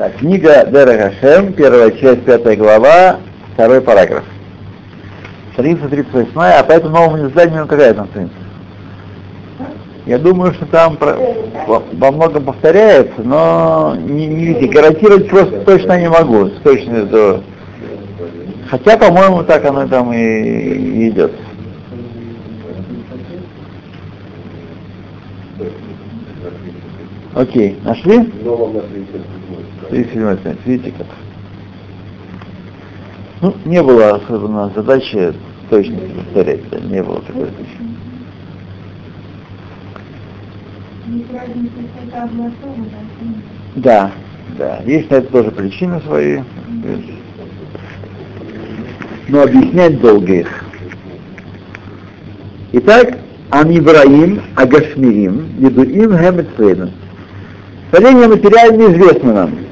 Так, книга Дера Хашем, первая часть, пятая глава, второй параграф. Страница 38, а по этому новому изданию какая там страница? Я думаю, что там про, во, многом повторяется, но не, не видите, гарантировать просто точно не могу, с точностью Хотя, по-моему, так оно там и идет. Окей, нашли? 37 страница, видите как? Ну, не было особенно задачи точно повторять, да, не было такой задачи. Да, да, есть на это тоже причины свои, но объяснять долго их. Итак, Анибраим, Агашмиим, Едуим, Хемецвейну. Творение материально известно нам.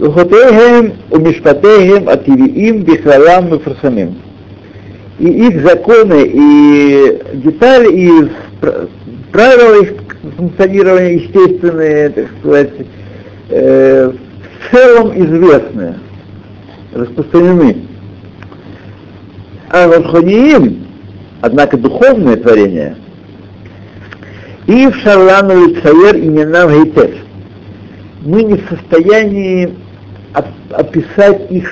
Ухотеем, Умишпатеем, Ативиим, Бихралам, Мифрасамим. И их законы и детали, и правила их функционирования естественные, так сказать, э, в целом известны, распространены. А Вархониим, однако духовное творение, и в Шарлану Лицаер и Ненам Гейтев. Мы не в состоянии описать их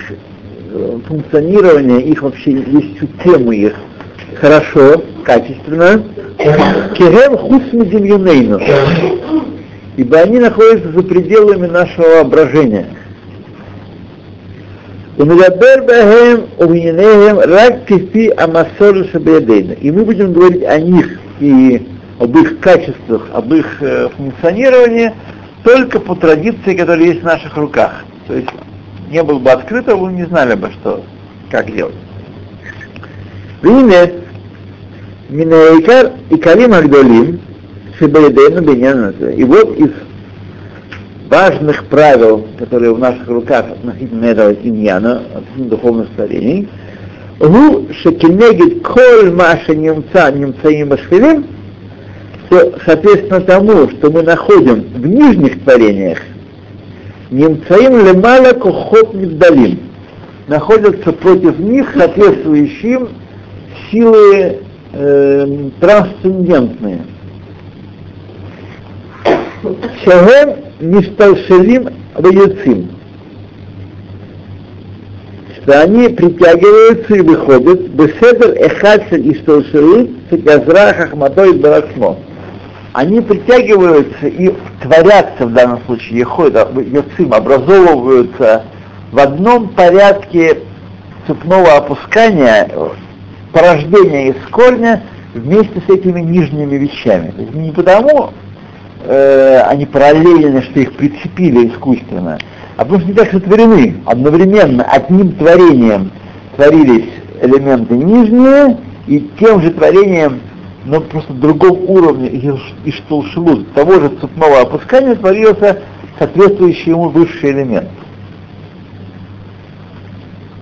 э, функционирование, их вообще есть тему их хорошо, качественно. Кирем хусмидимьюнейну. Ибо они находятся за пределами нашего воображения. И мы будем говорить о них и об их качествах, об их э, функционировании только по традиции, которая есть в наших руках. То есть не было бы открыто, вы не знали бы, что, как делать. Время Минаикар и Калим Агдолим Шибаедейну Беньяна. И вот из важных правил, которые в наших руках относительно этого иньяна, относительно духовных старений, Гу шекинегит коль маша немца немцаим башфилим, что соответственно тому, что мы находим в нижних творениях, немцаим лемала кохот мигдалим, находятся против них соответствующим силы э, трансцендентные. Шагем Ништалшелим Ваяцим. Что они притягиваются и выходят Беседер Эхацель Ишталшелит Газра Хахматой Барахмо. Они притягиваются и творятся в данном случае, Яцим, образовываются в одном порядке цепного опускания, порождения из корня вместе с этими нижними вещами. То есть не потому, э, они параллельно, что их прицепили искусственно, а потому что они так сотворены. Одновременно одним творением творились элементы нижние, и тем же творением, но просто другого уровня и что шелуд того же цепного опускания творился соответствующий ему высший элемент.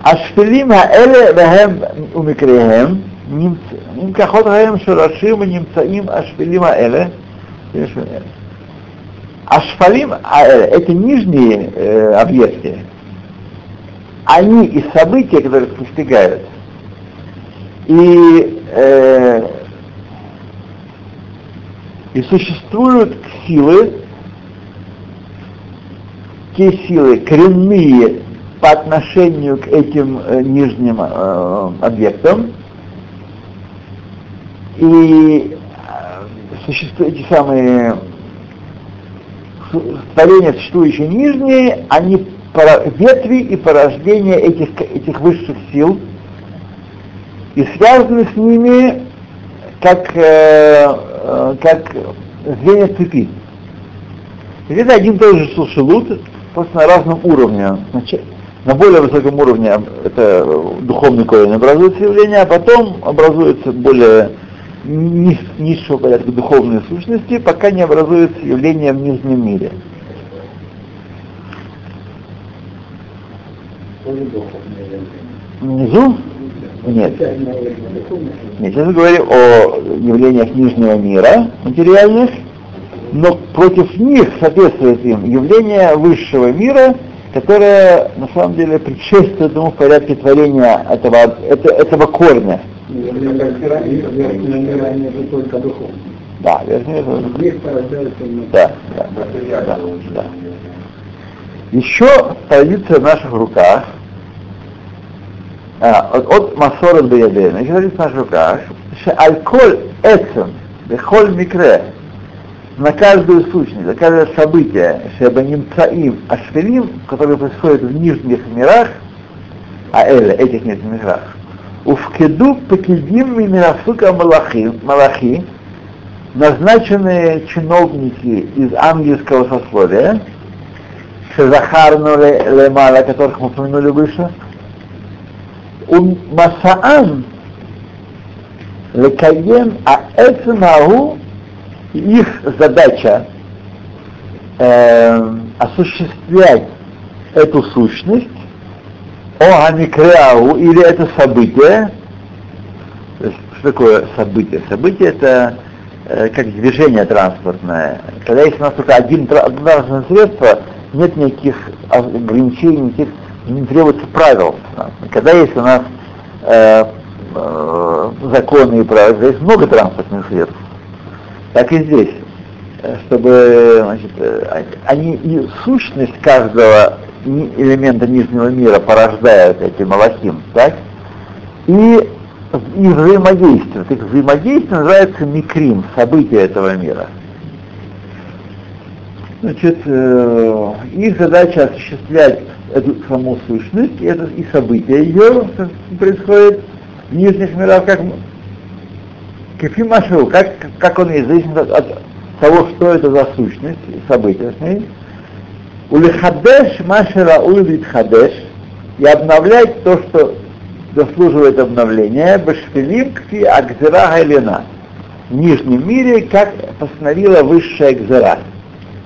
Ашфилим аэле вехем умикрехем, нимкахот хаем шурашим нимцаим ашфилим эле э, Ашфалим аэле, эти нижние э, объекты, они и события, которые их постигают, и э, и существуют силы, те силы коренные по отношению к этим э, нижним э, объектам, и э, существуют эти самые творения, существующие нижние, они ветви и порождения этих, этих высших сил, и связаны с ними как, э, э, как звенья цепи. это один и тот же сушелут, просто на разном уровне. На более высоком уровне это духовный корень образуется явление, а потом образуется более низ, низшего порядка духовной сущности, пока не образуется явление в нижнем мире. Внизу? Нет. Нет, сейчас мы говорим о явлениях нижнего мира, материальных, но против них соответствует им явление высшего мира, которое на самом деле предшествует ему в порядке творения этого, это, этого корня. Да, верхний да, да, да, да. Еще традиция в наших руках, от, от Масорот Беядена, еще в наших руках, что алкоголь эцем, бехоль микре, на каждую сущность, на каждое событие, шебанимцаим ашфелим, которое происходит в нижних мирах, а эля, этих нижних мирах, Увкеду покидим минасука малахи, малахи, назначенные чиновники из ангельского сословия, Шезахарну Лемала, которых мы упомянули выше, у Масаан Лекаем Аэцмау, их задача э, осуществлять эту сущность, о Амикреау, или это событие, что такое событие? Событие это э, как движение транспортное. Когда есть у нас только один транспортное средство, нет никаких ограничений, никаких, не требуется правил. Когда есть у нас э, э, законы и правила, есть много транспортных средств, так и здесь. Э, чтобы значит, э, они и сущность каждого элемента нижнего мира порождают эти малахим, так? И, и взаимодействие. Так взаимодействие называется микрим, событие этого мира. Значит, э, их задача осуществлять эту саму сущность, и, это, и события ее происходит в нижних мирах, как Кефим Машу, как, как он зависит от, от того, что это за сущность, события с ней. Улихадеш Машера Улвит Хадеш и обновлять то, что заслуживает обновления, Башфилим Кфи Акзера Гайлина в нижнем мире, как постановила высшая Акзера.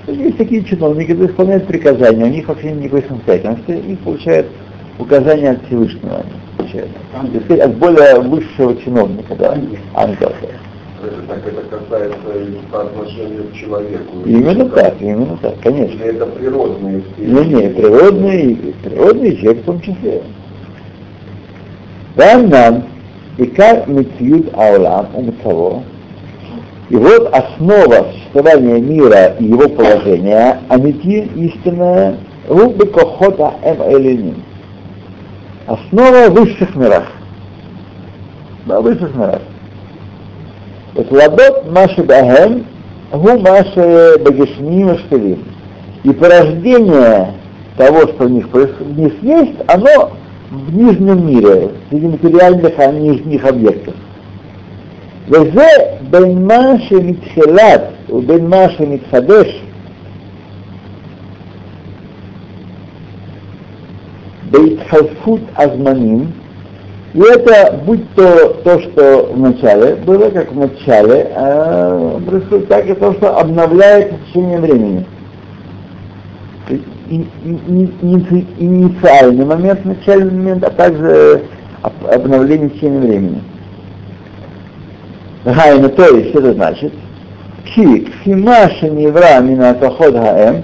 Есть такие чиновники, которые исполняют приказания, у них вообще никакой самостоятельности, их получают указания от Всевышнего. Они от более высшего чиновника, да, ангела. Это, так это касается и по отношению к человеку. Именно так, именно так, конечно. Или это природные Не, не, природные, природные человек в том числе. Рамнан, Икар Митьют Аулам, Умцаво, и вот основа существования мира и его положения, амити истинная, рубы кохота эм элиним. Основа в высших мирах. Да, в высших мирах. Вот ладот маши бахем, гу маши багешним штелим. И порождение того, что у них, у них есть, оно в нижнем мире, среди материальных а нижних объектов. וזה בין מה שמתחילת ובין מה שמתחדש בהתחלפות הזמנים, и это, будь то то, что в начале было, как в начале, а происходит так и то, что обновляется в течение времени. Инициальный момент, начальный момент, а также обновление в течение времени. Гайна, то есть, что это значит? Ки, кфимаша невра мина хаэм,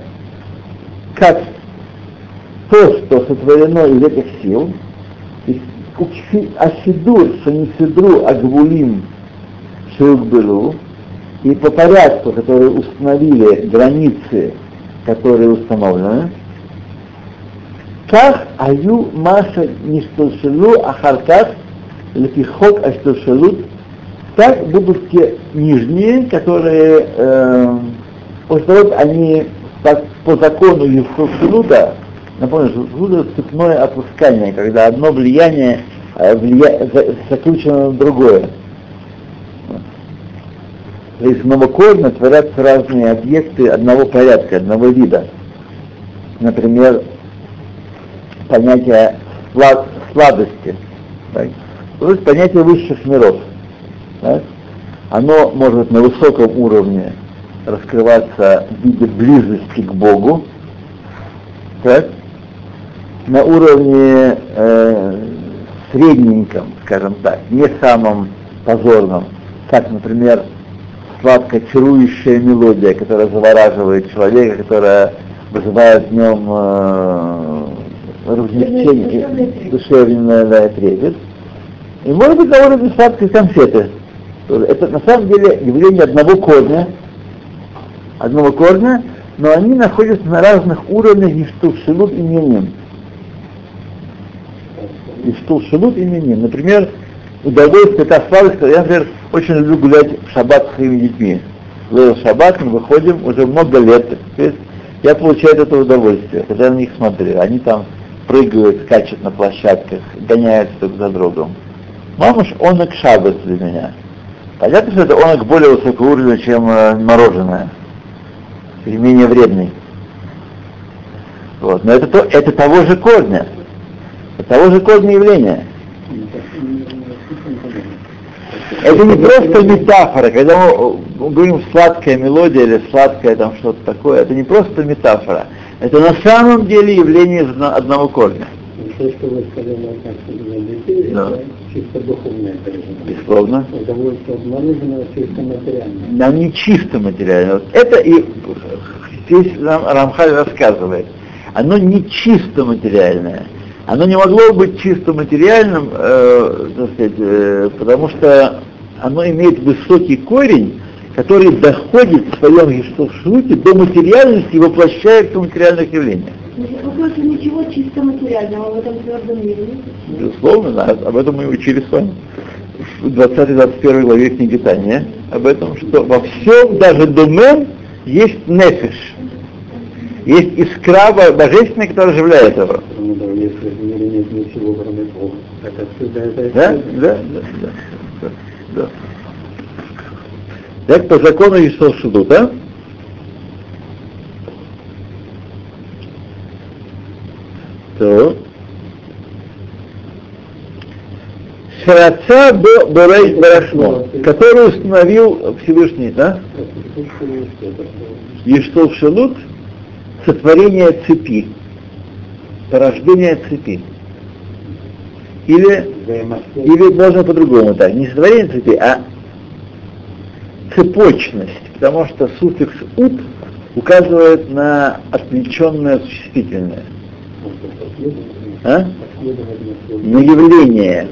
как то, что сотворено из этих сил, асидур, санисидру, агвулим, шиукбелу, и по порядку, которые установили границы, которые установлены, как аю маша ништалшилу ахарках лепихок ашталшилут так будут те нижние, которые э, после того, как они по, по закону Евховшилута, напомню, что это цепное опускание, когда одно влияние э, влия, заключено на другое. То есть новокорно творятся разные объекты одного порядка, одного вида. Например, понятие слад, сладости. Так? То есть понятие высших миров – так? Оно может на высоком уровне раскрываться в виде близости к Богу, так? на уровне э, средненьком, скажем так, не самом позорном, как, например, сладко чарующая мелодия, которая завораживает человека, которая вызывает в нем э, размягчение, душевный да, трепет. И может быть на уровне сладкой конфеты. Это на самом деле явление одного корня, одного корня, но они находятся на разных уровнях Иштулшилут и Миним. Иштулшилут и Миним. Например, удовольствие, это сладость, я, например, очень люблю гулять в шаббат с своими детьми. В шаббат мы выходим уже много лет. Я получаю это удовольствие, когда на них смотрю. Они там прыгают, скачут на площадках, гоняются друг за другом. Мамуш, он к шаббат для меня. Понятно, что это он более высокого уровня, чем э, мороженое. И менее вредный. Вот. Но это, то, это того же корня. Это того же корня явления. Это не просто метафора, когда мы говорим сладкая мелодия или сладкое там что-то такое, это не просто метафора. Это на самом деле явление одного корня. То, что вы сказали о да. это чисто духовное выражение. Безусловно. Удовольствие от мороженого чисто материальное. Да, не чисто материальное. Это и здесь нам Рамхаль рассказывает. Оно не чисто материальное. Оно не могло быть чисто материальным, э, так сказать, э, потому что оно имеет высокий корень, который доходит в своем Ештовшуте до материальности и воплощается в материальных явлениях. Значит, ничего чисто материального в этом твердом мире Безусловно, да, об этом мы учили с вами в 20-21 главе книги Таня, об этом, что во всем, даже домен, есть нефиш. Есть искра божественная, которая оживляет его. Ну да, если в мире нет ничего, кроме Бога, это отсюда это да? Да, да, да. Так по закону Исол Шуду, да? То. Шараца Борей Барашмо, который установил Всевышний, да? Ештол Шелут, сотворение цепи, порождение цепи. Или, или можно по-другому так, не сотворение цепи, а цепочность, потому что суффикс «ут» указывает на отвлеченное существительное. А? На явление.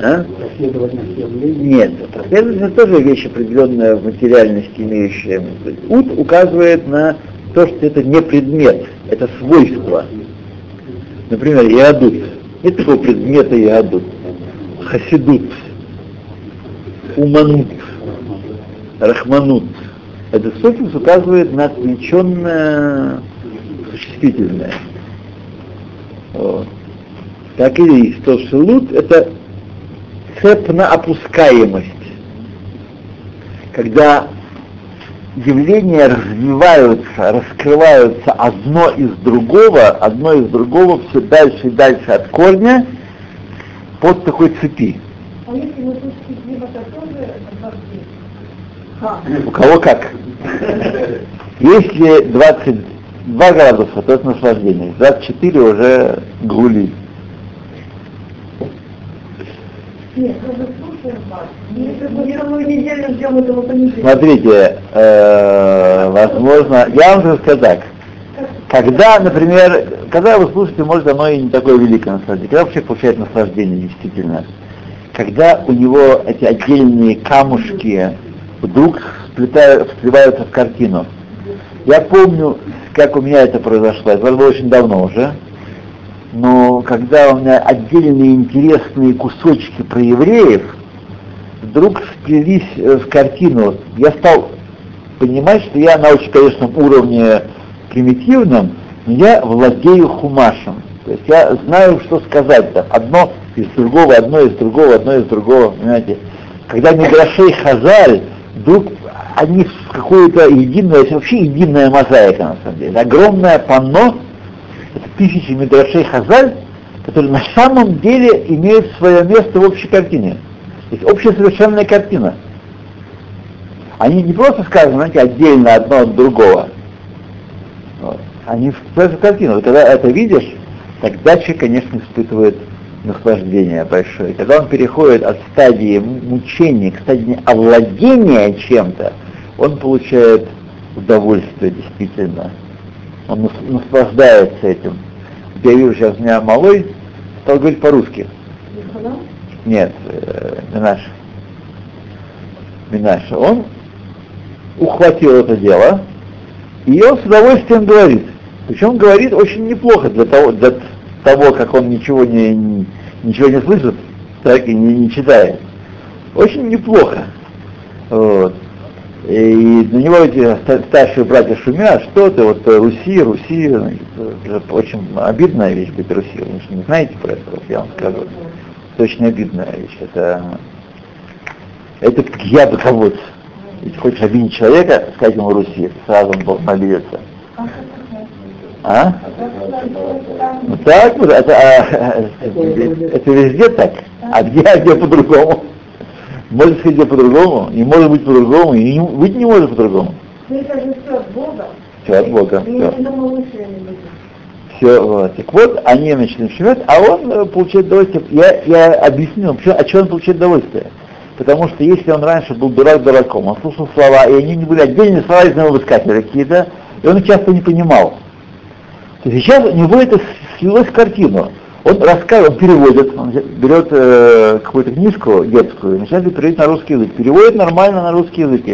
А? Нет, последовательность тоже вещь определенная в материальности имеющая. Ут указывает на то, что это не предмет, это свойство. Например, иадут. Нет такого предмета иадут. Хасидут. Уманут. Рахманут. Этот суффикс указывает на отвлеченное существительное. Вот. Так и есть. То шелут это цепно опускаемость. Когда явления развиваются, раскрываются одно из другого, одно из другого все дальше и дальше от корня под такой цепи. А если мы у кого как. Если 22 градуса, то это наслаждение. 24 уже гули. Смотрите, э, возможно, я вам скажу так. Когда, например, когда вы слушаете, может, оно и не такое великое наслаждение. Когда вообще получает наслаждение, действительно. Когда у него эти отдельные камушки вдруг вплываются в картину. Я помню, как у меня это произошло, это было очень давно уже, но когда у меня отдельные интересные кусочки про евреев вдруг сплелись э, в картину, я стал понимать, что я на очень, конечно, уровне примитивном, но я владею хумашем. То есть я знаю, что сказать. Там. Одно из другого, одно из другого, одно из другого, понимаете. Когда Мидрашей Хазаль вдруг они в какую-то единую, вообще единая мозаика на самом деле. Огромное панно, тысячи мидрашей хазаль, которые на самом деле имеют свое место в общей картине. То есть общая совершенная картина. Они не просто сказаны, знаете, отдельно одно от другого. Вот. Они в картину. Вот когда это видишь, тогда человек, конечно, испытывает наслаждение большое. Когда он переходит от стадии мучения к стадии овладения чем-то, он получает удовольствие действительно. Он нас- наслаждается этим. Я вижу сейчас меня малой стал говорить по-русски. Нет, э, Минаш. Минаш. Он ухватил это дело, и он с удовольствием говорит. Причем говорит очень неплохо для того, для того как он ничего не, не- ничего не слышит, так и не, не читает. Очень неплохо. Вот. И на него эти ста- старшие братья шумят, что ты, вот э, Руси, Руси, значит, это очень обидная вещь быть Руси, вы же не знаете про это, я вам скажу. Это очень обидная вещь, это, это я бытовод. Если хочешь обидеть человека, сказать ему Руси, сразу он должен обидеться. А? Ну так, это, а, это везде так. А где, а где по-другому? Может где по-другому, не может быть по-другому, и не- быть не может по-другому. Ну это же все от Бога. Все от Бога. Не будет. Все, вот. Так вот, они начали шуметь, а он э, получает удовольствие. Я, я объяснил, почему, от чего он получает удовольствие. Потому что если он раньше был дурак дураком, он слушал слова, и они не были отдельные слова из него выскакивали какие-то, и он их часто не понимал. То сейчас у него это слилось в картину. Он рассказывает, он переводит, он берет э, какую-то книжку детскую, начинает переводить на русский язык. Переводит нормально на русский язык.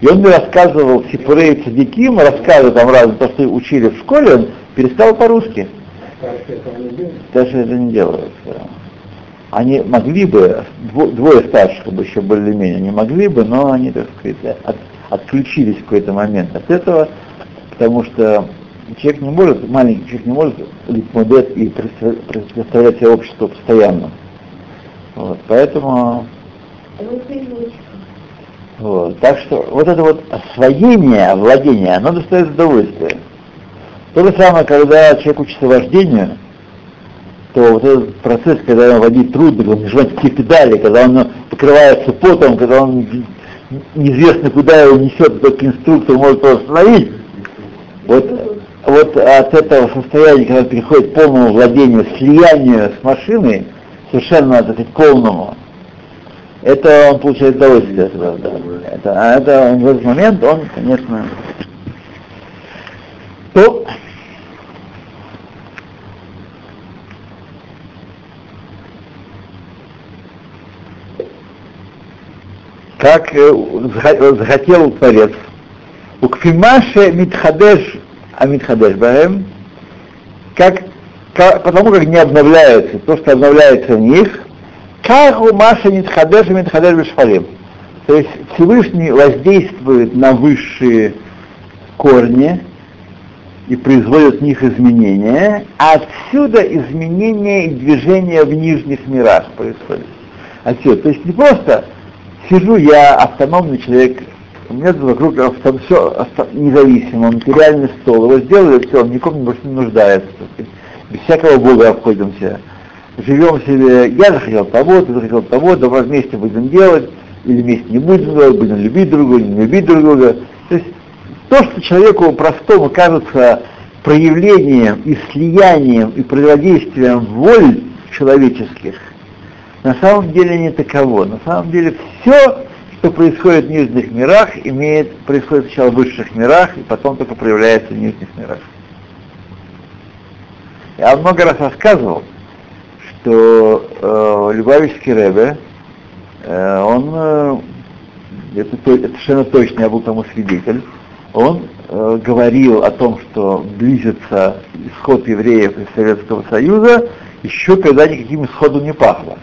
И он мне рассказывал Сипурей Цадиким, рассказывал там разное, то, что учили в школе, он перестал по-русски. Не. Даже это не делают. Они могли бы, дво- двое старших бы еще более-менее, они могли бы, но они, так сказать, от- отключились в какой-то момент от этого, потому что человек не может, маленький человек не может литмодет и представ- представлять себе общество постоянно. Вот, поэтому вот. Так что вот это вот освоение, овладение, оно доставит удовольствие. То же самое, когда человек учится вождению, то вот этот процесс, когда он водить трудно, когда он нажимает какие педали, когда он покрывается потом, когда он неизвестно куда его несет, только инструктор может его остановить, вот, вот от этого состояния, когда переходит к полному владению, слиянию с машиной, совершенно, так сказать, полному, это он получает удовольствие от этого, да. Это, а это он в этот момент, он, конечно, то как э, захотел Творец. У Кфимаше Митхадеш, а Митхадеш Баем, как, ка- потому как не обновляется то, что обновляется в них, как у Маша Митхадеш и Митхадеш Бешфарим. То есть Всевышний воздействует на высшие корни и производит в них изменения, а отсюда изменения и движения в нижних мирах происходит. Отсюда. То есть не просто сижу я автономный человек, тут вокруг авто, все независимо, материальный стол, его сделали, все, он никому больше не нуждается, без всякого Бога обходимся. Живем себе, я захотел того, ты захотел того, давай вместе будем делать, или вместе не будем делать, будем любить друг друга, не любить друг друга. То есть то, что человеку простому кажется проявлением и слиянием и противодействием воль человеческих, на самом деле не таково. На самом деле все, что происходит в нижних мирах, имеет, происходит сначала в высших мирах, и потом только проявляется в нижних мирах. Я много раз рассказывал, что э, Любавичский Ребе, э, он, э, это, то- это совершенно точно, я был тому свидетель, он э, говорил о том, что близится исход евреев из Советского Союза, еще когда никаким исходом не пахло.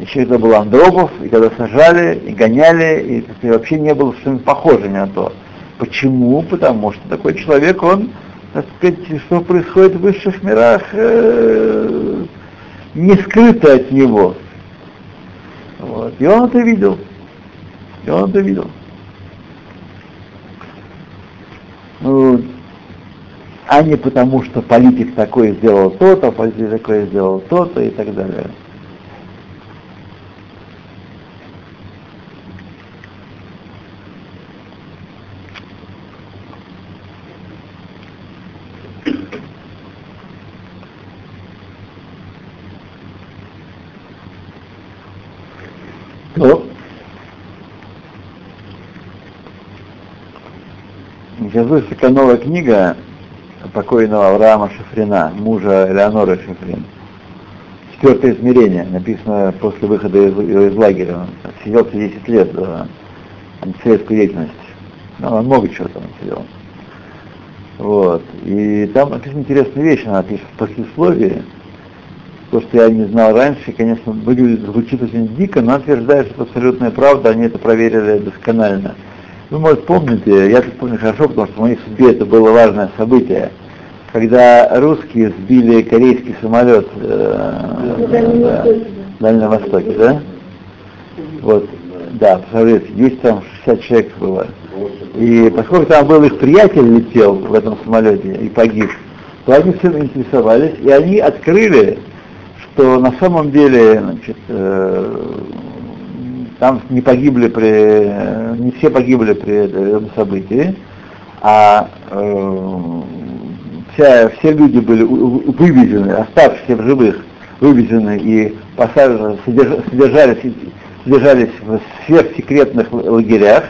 Еще когда был Андропов, и когда сажали, и гоняли, и вообще не было что-нибудь похоже на то. Почему? Потому что такой человек, он, так сказать, что происходит в высших мирах, э, не скрыто от него. Вот. И он это видел. И он это видел. Ну, а не потому, что политик такой сделал то-то, политик такой сделал то-то и так далее. То Сейчас вышла новая книга покойного Авраама Шафрина, мужа Элеоноры Шафрин. Четвертое измерение, написано после выхода из, из лагеря. Он сидел 10 лет за антисоветскую деятельность. Ну, он много чего там сидел. Вот. И там написана интересная вещь, она пишет в послесловии. То, что я не знал раньше, конечно, выглядит, звучит очень дико, но утверждает, что это абсолютная правда, они это проверили досконально. Вы, может, помните, я тут помню хорошо, потому что в моей судьбе это было важное событие, когда русские сбили корейский самолет э, да, в Дальнем Востоке, да? Вот, да, посмотрите, есть там 60 человек было. И поскольку там был их приятель летел в этом самолете и погиб, то они всем интересовались, и они открыли, что на самом деле значит, э, там не погибли при, не все погибли при этом событии, а э, вся, все люди были вывезены, оставшиеся в живых, вывезены и посажены, содержались, содержались в сверхсекретных лагерях.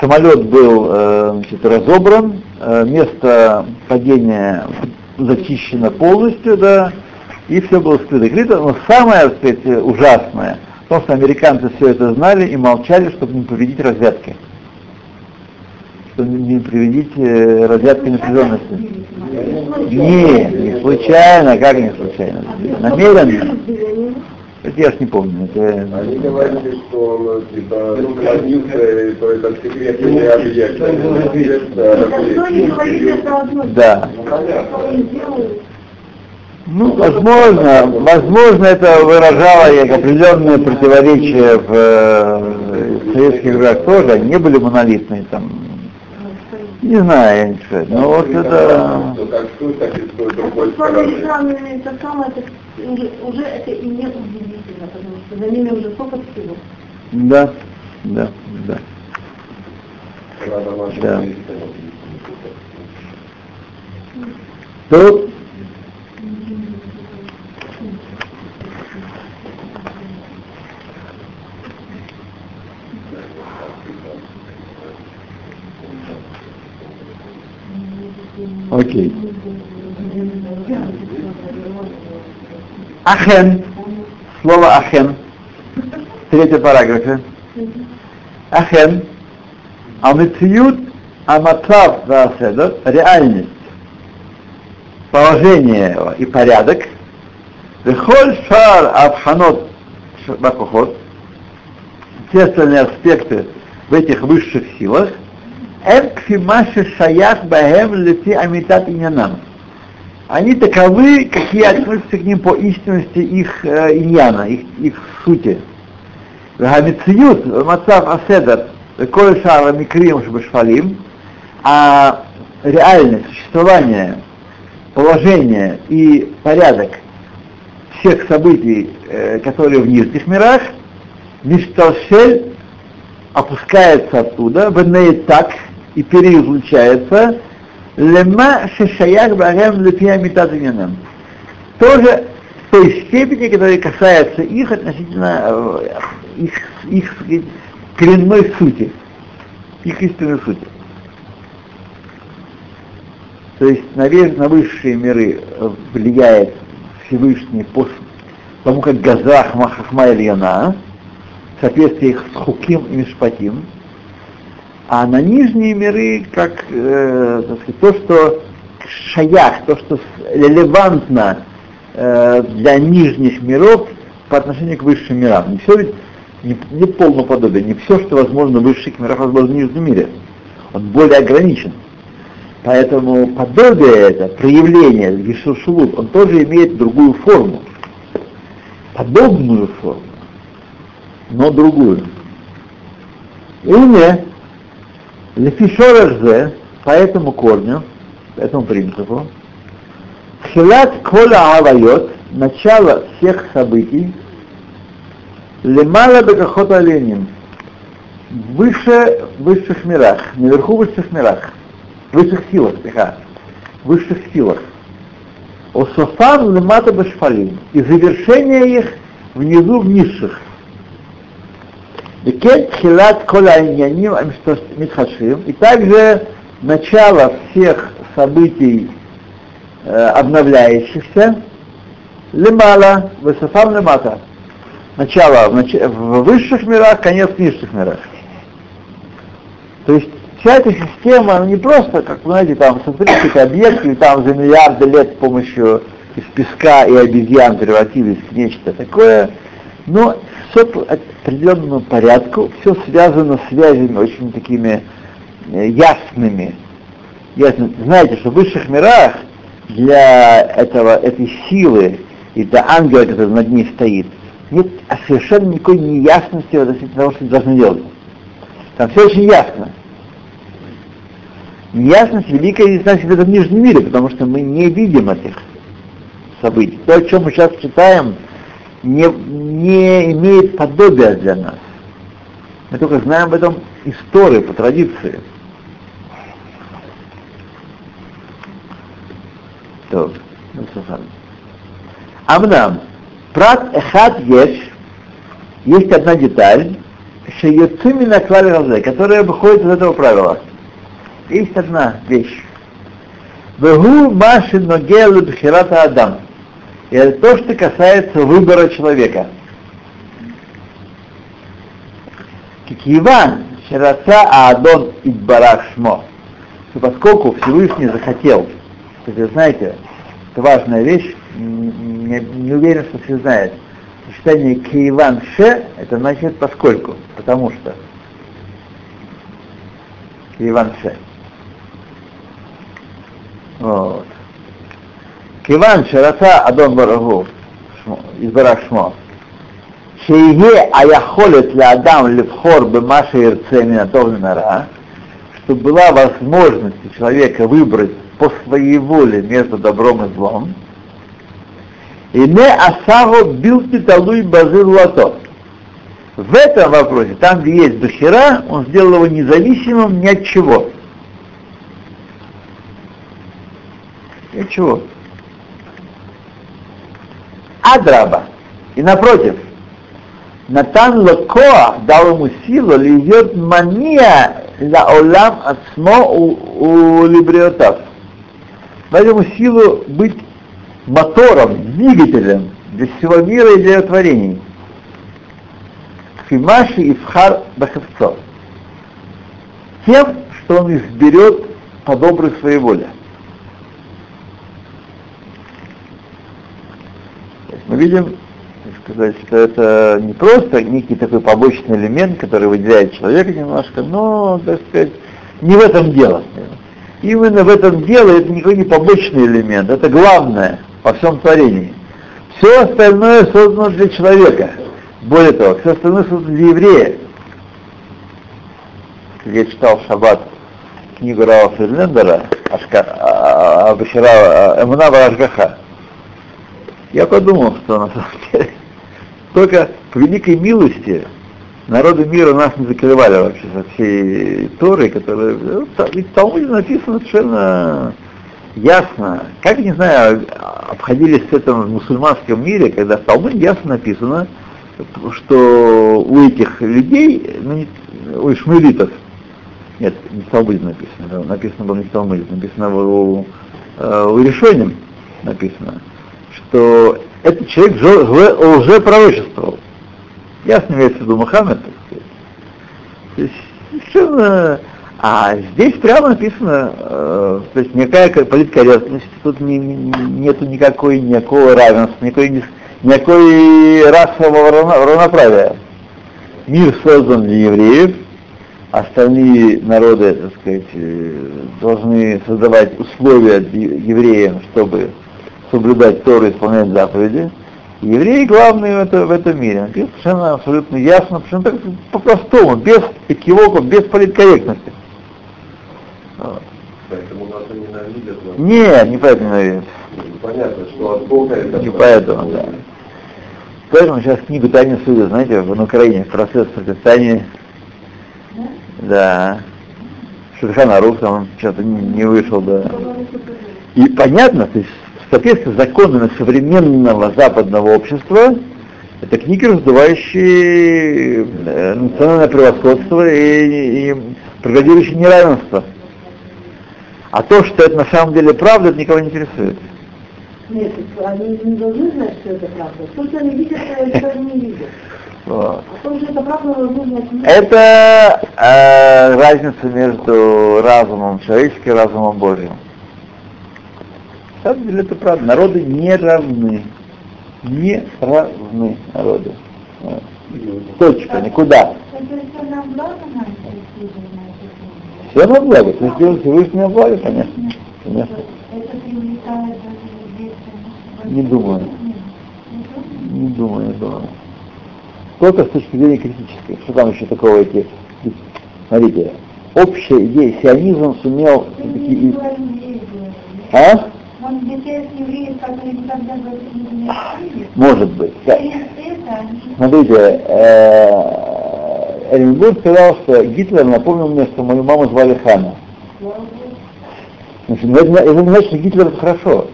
Самолет был э, значит, разобран, э, место падения зачищено полностью, да, и все было скрыто. Но самое, так сказать, ужасное, в том, что американцы все это знали и молчали, чтобы не повредить разведки. Чтобы не приведить э, разведки напряженности. Не, не случайно, как не случайно? Намеренно. Это я ж не помню. Это... Они говорили, что он типа наклонился, то это секретный объект. Да. Ну, возможно, возможно, это выражало как определенное противоречие в э, советских играх тоже, они не были монолитные там. Не знаю, я не знаю, но вот это... Это самое, уже, уже это и не удивительно, потому что за ними уже сколько всего. Да, да, да. Да. Тут Окей. Ахен, слово ахен, в третьем параграфе. Ахен, амициют амацав васеда, реальность, положение и порядок, Вехоль шар абханот бакухот, все остальные аспекты в этих высших силах, эм кфимаши шаях баhem лети амитат инянам. Они таковы, какие относятся к ним по истинности их э, иньяна, их, их сути. Гамициют, мацав аседер, коль шара микрим шбашфалим, а реальное существование, положение и порядок всех событий, которые в нижних мирах, Ништалшель опускается оттуда, в так и переизлучается, лема шешаях багем лепия метадынянам. Тоже в той степени, которая касается их относительно э, их, их коренной сути, их истинной сути. То есть на, на высшие миры влияет Всевышний по тому, как Газах Махахма Ильяна, в соответствии с Хуким и Мишпатим, а на нижние миры, как э, сказать, то, что шаях, то, что релевантно э, для нижних миров по отношению к высшим мирам. Не все ведь, не, не полное подобие, не все, что возможно в высших мирах, возможно в нижнем мире. Он более ограничен. Поэтому подобие это, проявление Гишушулут, он тоже имеет другую форму. Подобную форму, но другую. И не Лефишорерзе, по этому корню, по этому принципу, Хилат кола авайот, начало всех событий, лемала бекахот оленин, выше высших мирах, наверху высших мирах, высших силах, тихо, высших силах. Ософан лемата башфалим, и завершение их внизу в низших. Хилат Кола Аньяним Митхашим. И также начало всех событий э, обновляющихся. Лемала, высофам лемата. Начало в высших мирах, конец в низших мирах. То есть вся эта система, не просто, как вы знаете, там смотрите объекты, там за миллиарды лет с помощью из песка и обезьян превратились в нечто такое, но все по определенному порядку, все связано связями очень такими э, ясными. Ясно. Знаете, что в высших мирах для этого, этой силы и для ангела, который над ней стоит, нет совершенно никакой неясности относительно того, что должны делать. Там все очень ясно. Неясность великая не значит в этом нижнем мире, потому что мы не видим этих событий. То, о чем мы сейчас читаем, не, не имеет подобия для нас. Мы только знаем об этом истории, по традиции. То, ну, Амнам, прат эхад еш, есть одна деталь, шеюцимина клали которая выходит из этого правила. Есть одна вещь. Вегу машин ногел бхирата адам. И это то, что касается выбора человека. Кикиван шираца Аадон Идбарах Шмо. Поскольку Всевышний захотел, вы знаете, это важная вещь, не, не уверен, что все знают. Сочетание Киеван Ше, это значит поскольку, потому что. Киеван Ше. Вот. כיוון שרצה אדון ברוך הוא, יתברך שמו, שיהיה היכולת לאדם לבחור במה שירצה מן הטוב מן הרע, чтобы была возможность у человека выбрать по своей воле между добром и злом, и не асагу билти талуй базил лото. В этом вопросе, там, где есть духера, он сделал его независимым ни от чего. Ни от чего. Адраба. И напротив, Натан Лакоа дал ему силу льет мания ла олам ацмо у либриотав. Дал ему силу быть мотором, двигателем для всего мира и для творений. Фимаши и Фхар Бахевцо. Тем, что он изберет по доброй своей воле. Мы видим, сказать, что это не просто некий такой побочный элемент, который выделяет человека немножко, но, так сказать, не в этом дело. Именно в этом дело это никакой не побочный элемент, это главное во всем творении. Все остальное создано для человека. Более того, все остальное создано для еврея. Я читал в Шаббат книгу Рава Фридлендера Абашира Эмуна Барашгаха. Я подумал, что на самом деле только по великой милости народы мира нас не закрывали вообще со всей Торой, которая... Ну, ведь в Талмуде написано совершенно ясно, как, не знаю, обходились с этим в мусульманском мире, когда в Талмуде ясно написано, что у этих людей, ну, не, у шмелитов, нет, не в Талмуде написано, написано было не в Талмуде, написано у, э, у решением написано, что этот человек уже пророчествовал. Ясно имеется в виду Мухаммед. То есть, совершенно... А здесь прямо написано, э, то есть никакая политкорректность, тут не, не, нету никакой, никакого равенства, никакой, никакой расового равноправия. Мир создан для евреев, остальные народы, так сказать, э, должны создавать условия евреям, чтобы соблюдать Тору исполнять заповеди. Евреи главные в, это, в этом мире. Написано совершенно абсолютно ясно, совершенно так, по-простому, без экивоков, без политкорректности. Поэтому нас и ненавидят. Не, не поэтому ненавидят. Понятно, что от Бога это... Не поэтому, да. Поэтому сейчас книгу Тайны Суда, знаете, в, Украине процесс протестания. Да. Шерхан Арух там что-то не, не вышел, да. И понятно, то есть соответственно законами современного западного общества, это книги, раздувающие э, национальное превосходство и, и проградирующие неравенство. А то, что это на самом деле правда, это никого не интересует. Нет, они не должны знать, что это правда. То, что они видят, это они не видят. Вот. А то, что это правда, не Это э, разница между разумом человеческим и разумом Божьим. На самом деле это правда. Народы не равны. Не равны народы. Вот. Точка, никуда. Все на благо. Ты сделал Всевышнее благо, конечно. конечно. Не думаю. Не думаю, не думаю. Только с точки зрения критической. Что там еще такого эти... Смотрите, общая идея, сионизм сумел А? Он детей евреев, которые никогда в это не знали. Может быть. Смотрите, э, Эренбург сказал, что Гитлер напомнил мне, что мою маму звали Хана. Значит, это, не значит, что Гитлер это хорошо.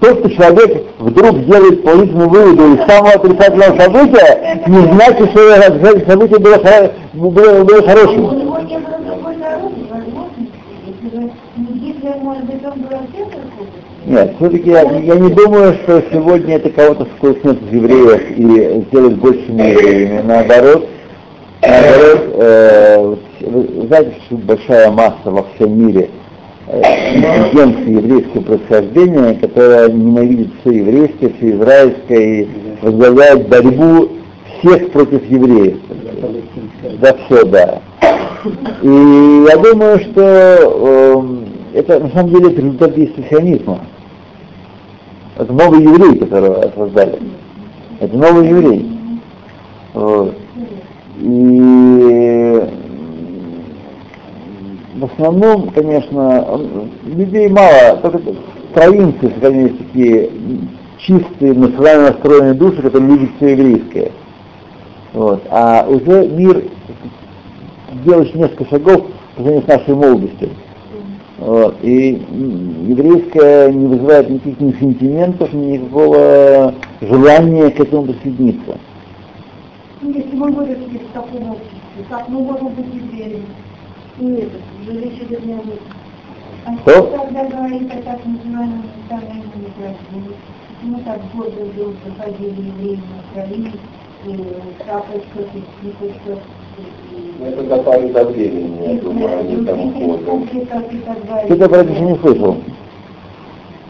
То, что человек вдруг делает положительные выводы из самого отрицательного события, не значит, что это событие было, было, было хорошим. него не было другой дороги, возможности. Если бы не Гитлер, Нет, все-таки я, я не думаю, что сегодня это кого-то сколыхнет из евреев и сделает большими евреями. Наоборот, наоборот, э, вы знаете, что большая масса во всем мире э, интеллигенции еврейского происхождения, которая ненавидит все еврейское, все израильское и возглавляет борьбу всех против евреев. За все, да. И я думаю, что эм, это на самом деле это результат действия сионизма. Это новый еврей, которого создали. Это новый еврей. Вот. И в основном, конечно, он- людей мало, только провинции, есть такие чистые, национально настроенные души, которые любят все еврейское. Вот. А уже мир делаешь несколько шагов по сравнению с нашей молодостью. Вот. И м, еврейское не вызывает никаких ни сентиментов, никакого желания к этому присоединиться. Ну, Если мы выросли в таком обществе, как мы можем быть евреями? Нет, уже речь идет не об этом. А Что? тогда говорить о так называемом национальном возрождении? Почему так гордо вдруг заходили евреи на Украине, и шапочка, и Ну, Это добавит до времени, я думаю, они там далее. Что-то про это еще не слышал.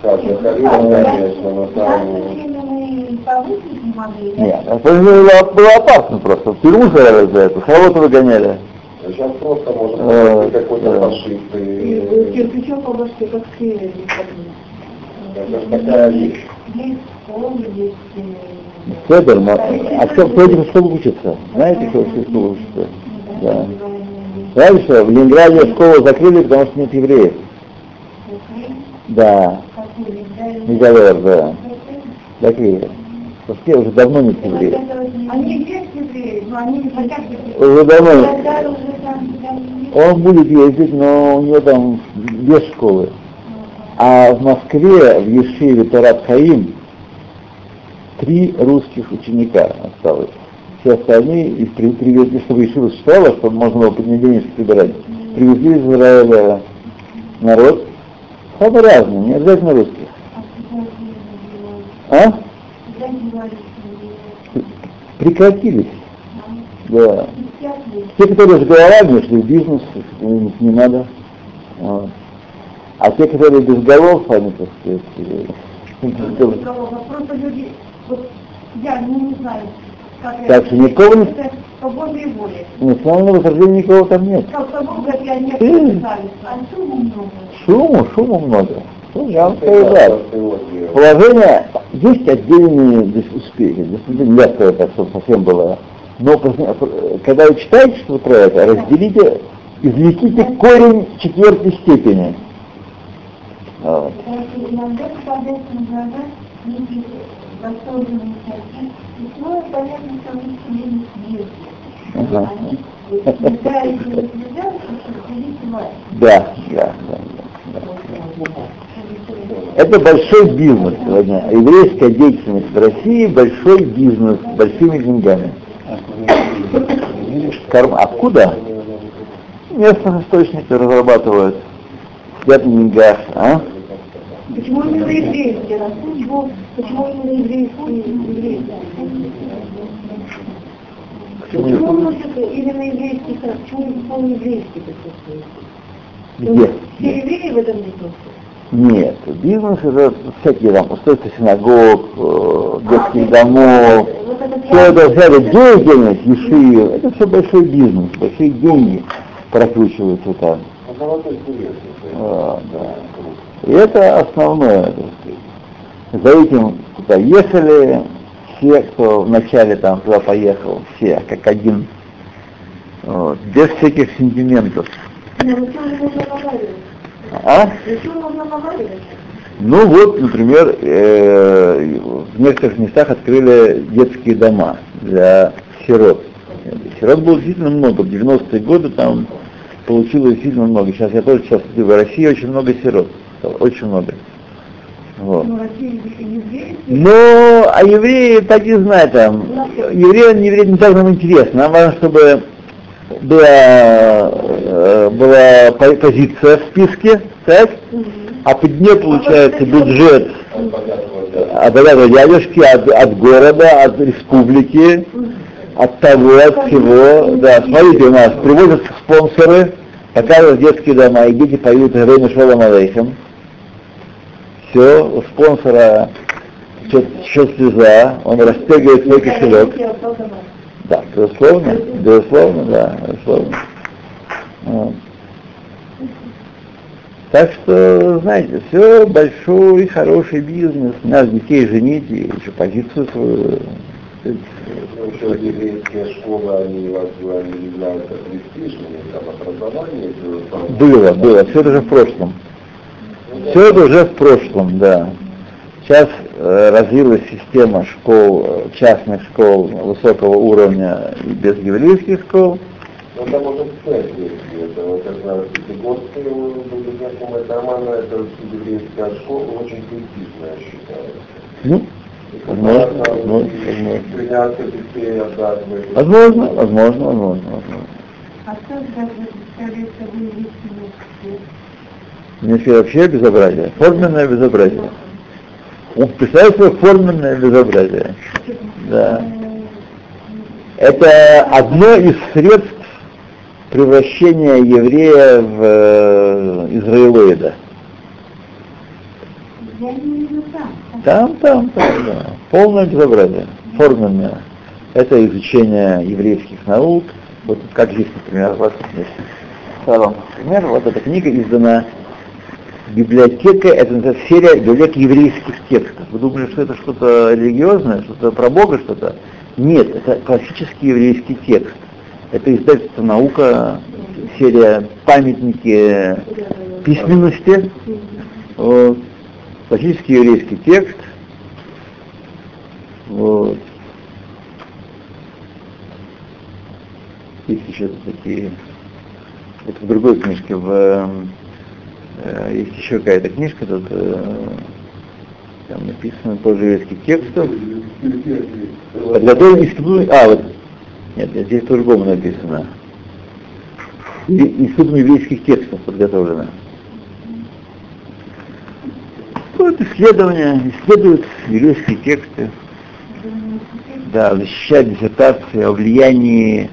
Как заходили, конечно, но там... мы повысить не могли. да? Нет, это было, было опасно просто. В тюрьму сажали за это, кого-то выгоняли. Сейчас просто может Э, какой-то фашист. И кирпичом по башке, как все Это ж такая вещь. Есть школы, есть... Федор, а кто, кто этих школ учится? Знаете, кто в школе учится? Да. Что, в Ленинграде школу закрыли, потому что нет евреев. Да, Мегалер, да. Закрыли. В Москве уже давно нет евреев. Они есть евреи, но они не хотят Уже давно. Он будет ездить, но у него там без школы. А в Москве, в Ешиве Тарат Хаим, три русских ученика осталось. Все остальные при- привезли, чтобы Ешива существовала, чтобы можно было денежки собирать. Привезли из Израиля народ, самый разный, не обязательно русских. А? Прекратились. Да. Те, которые с головами ушли в бизнес, им не надо. Вот. А те, которые без голов, они, так сказать, э, вот я ну, не знаю, как Так это- что никого не- это по Божьей воле. национального возрождения никого там нет. Как того, говорят, я не Э. признаюсь, а шуму много. Шуму, шуму много. Ну, я вам Это теория. Положение, есть отдельные здесь успехи, сказать так, чтобы совсем было. Но пос- когда вы читаете что про это, разделите, извлеките корень четвертой степени. Вот. Восторженный статьи, и понятно, что они съездят. Ага. Они играют и разглядят, что мать. Да, да, да. Это большой бизнес сегодня. Еврейская деятельность в России большой бизнес большими деньгами. Карм... Откуда? Местные источники разрабатывают. сидят на деньгах, а? Почему именно еврейский? Почему, почему именно еврейский? еврейский? Почему он носит именно еврейский храм? Почему он еврейский присутствует? Где? Все евреи в этом не? Нет, бизнес это всякие там устройства синагог, э, детских домов, Вот это все это, эта деятельность, ешив, это все большой бизнес, большие деньги прокручиваются там. Золотой кулек. А, да. И это основное. За этим туда ехали все, кто вначале там туда поехал, все, как один, Вот, без всяких сентиментов. Ну? А? Наговаривать? Ну вот, например, э, в некоторых местах открыли детские дома для сирот. Сирот было действительно много. В 90-е годы там получилось действительно много. Сейчас я тоже сейчас в России очень много сирот. Очень много. Вот. Ну, Россия евреи, Ну, а евреи, так не знаю, там, евреи, не евреи, не так нам интересно. Нам важно, чтобы была, э, была по- позиция в списке, так? А под нее получается бюджет от богатого дядюшки, от, от города, от республики, от того, от всего. Да, смотрите, у нас привозят спонсоры, показывают детские дома, и дети поют Рейну Шолом Алейхем. Все, у спонсора счет, счет слеза, он растягивает свой кошелек. Да, безусловно, безусловно, да, безусловно. Вот. Так что, знаете, все большой, хороший бизнес. Нас детей женить и еще позицию свою. Ну, еще они, вас- там образование, Было, было, все это уже в прошлом. Все это уже в прошлом, да. Сейчас э, развилась система школ, э, частных школ высокого уровня и без еврейских школ. Ну, там уже есть. Это вот как раз Пятигорская, знакомые дома, это еврейская школа, очень престижная считается. Ну, Возможно, возможно, возможно. возможно, возможно. А кто даже представляет Немножко вообще безобразие, форменное безобразие. Он представляет собой форменное безобразие. Да. Это одно из средств превращения еврея в э, израилоида. Там. Там, там, да. Полное безобразие, форменное. Это изучение еврейских наук. Вот как здесь, например, вот здесь. Салом. Например, вот эта книга издана библиотека, это серия библиотек еврейских текстов. Вы думали, что это что-то религиозное, что-то про Бога, что-то? Нет, это классический еврейский текст. Это издательство «Наука», серия «Памятники письменности». Вот. Классический еврейский текст. Вот. Есть еще такие... Это в другой книжке, в, эм, есть еще какая-то книжка, тут э, там написано тоже еврейских текстов. Подготовлен институт... А, вот. Нет, здесь по-другому написано. Институтом еврейских текстов подготовлено. Вот исследования, исследуют еврейские тексты. Да, защищают диссертации о влиянии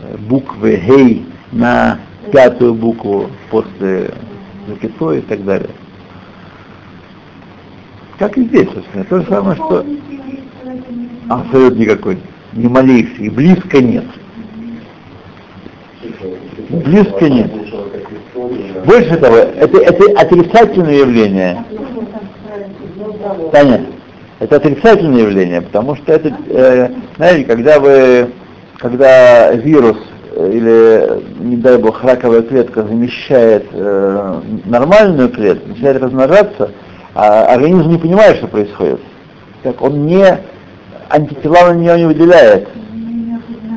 э, буквы «гей» на пятую букву после запятой и так далее. Как и здесь, собственно, то же самое, что абсолютно никакой, ни малейший, близко нет. Близко нет. Больше того, это, это отрицательное явление. Таня, это отрицательное явление, потому что это, э, знаете, когда вы, когда вирус или, не дай бог, раковая клетка замещает э, нормальную клетку, начинает размножаться, а организм не понимает, что происходит. Так он не, антитела на нее не выделяет.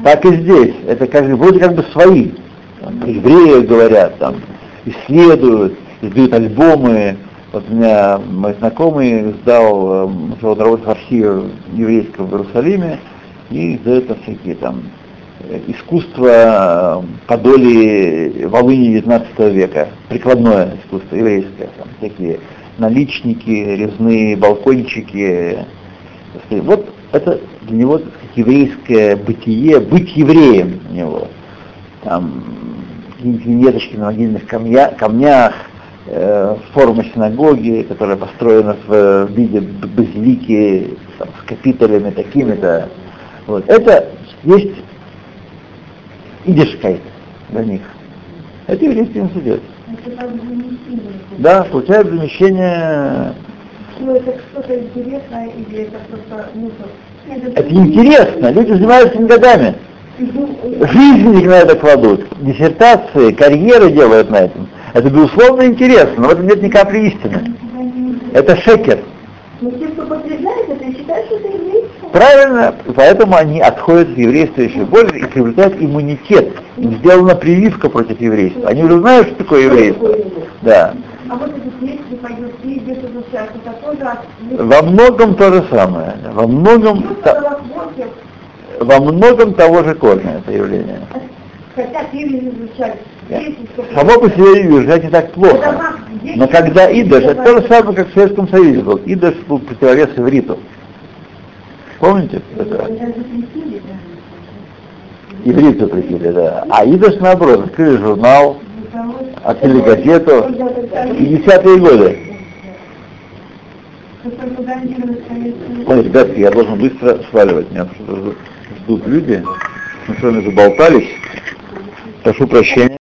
Так и здесь. Это как, вроде как бы свои. Там, евреев говорят, там, исследуют, издают альбомы. Вот у меня мой знакомый сдал, э, он работает в архиве еврейского в Иерусалиме, и издает там всякие там э, искусство э, Подоли Волыни 19 века, прикладное искусство еврейское, там всякие наличники, резные балкончики. Вот это для него так сказать, еврейское бытие, быть евреем у него. Там какие-нибудь винеточки на могильных камня, камнях, э, форма синагоги, которая построена в виде б- базилики там, с капителями такими-то. Вот. Это есть идишкайт для них. Это еврейский институт. Это. Да, получают замещение. Ну, это что-то интересное или это просто, ну, что- Это интересно, люди занимаются этим годами. Ну, Жизнь их на это кладут, диссертации, карьеры делают на этом. Это безусловно интересно, но в этом нет ни капли истины. Это шекер. Но те, кто подтверждает это, считают, что это. Правильно, поэтому они отходят от еврейства еще больше и приобретают иммунитет. Им сделана прививка против еврейства. Они уже знают, что такое еврейство. Да. А вот и. Во многом то же самое. Во многом, та- во многом того же корня это явление. хотя песни, что- Само по себе южать не так плохо. Но когда идыш, это то же самое, как в Советском Союзе был. Идыш был противовес ивриту. Помните? Это? Это запретили, да. А идыш наоборот, открыли журнал, открыли газету. когда это И десятые годы. пропагандировать советскую Ой, ребятки, я должен быстро сваливать. Меня ждут люди. Мы с вами заболтались. Прошу прощения.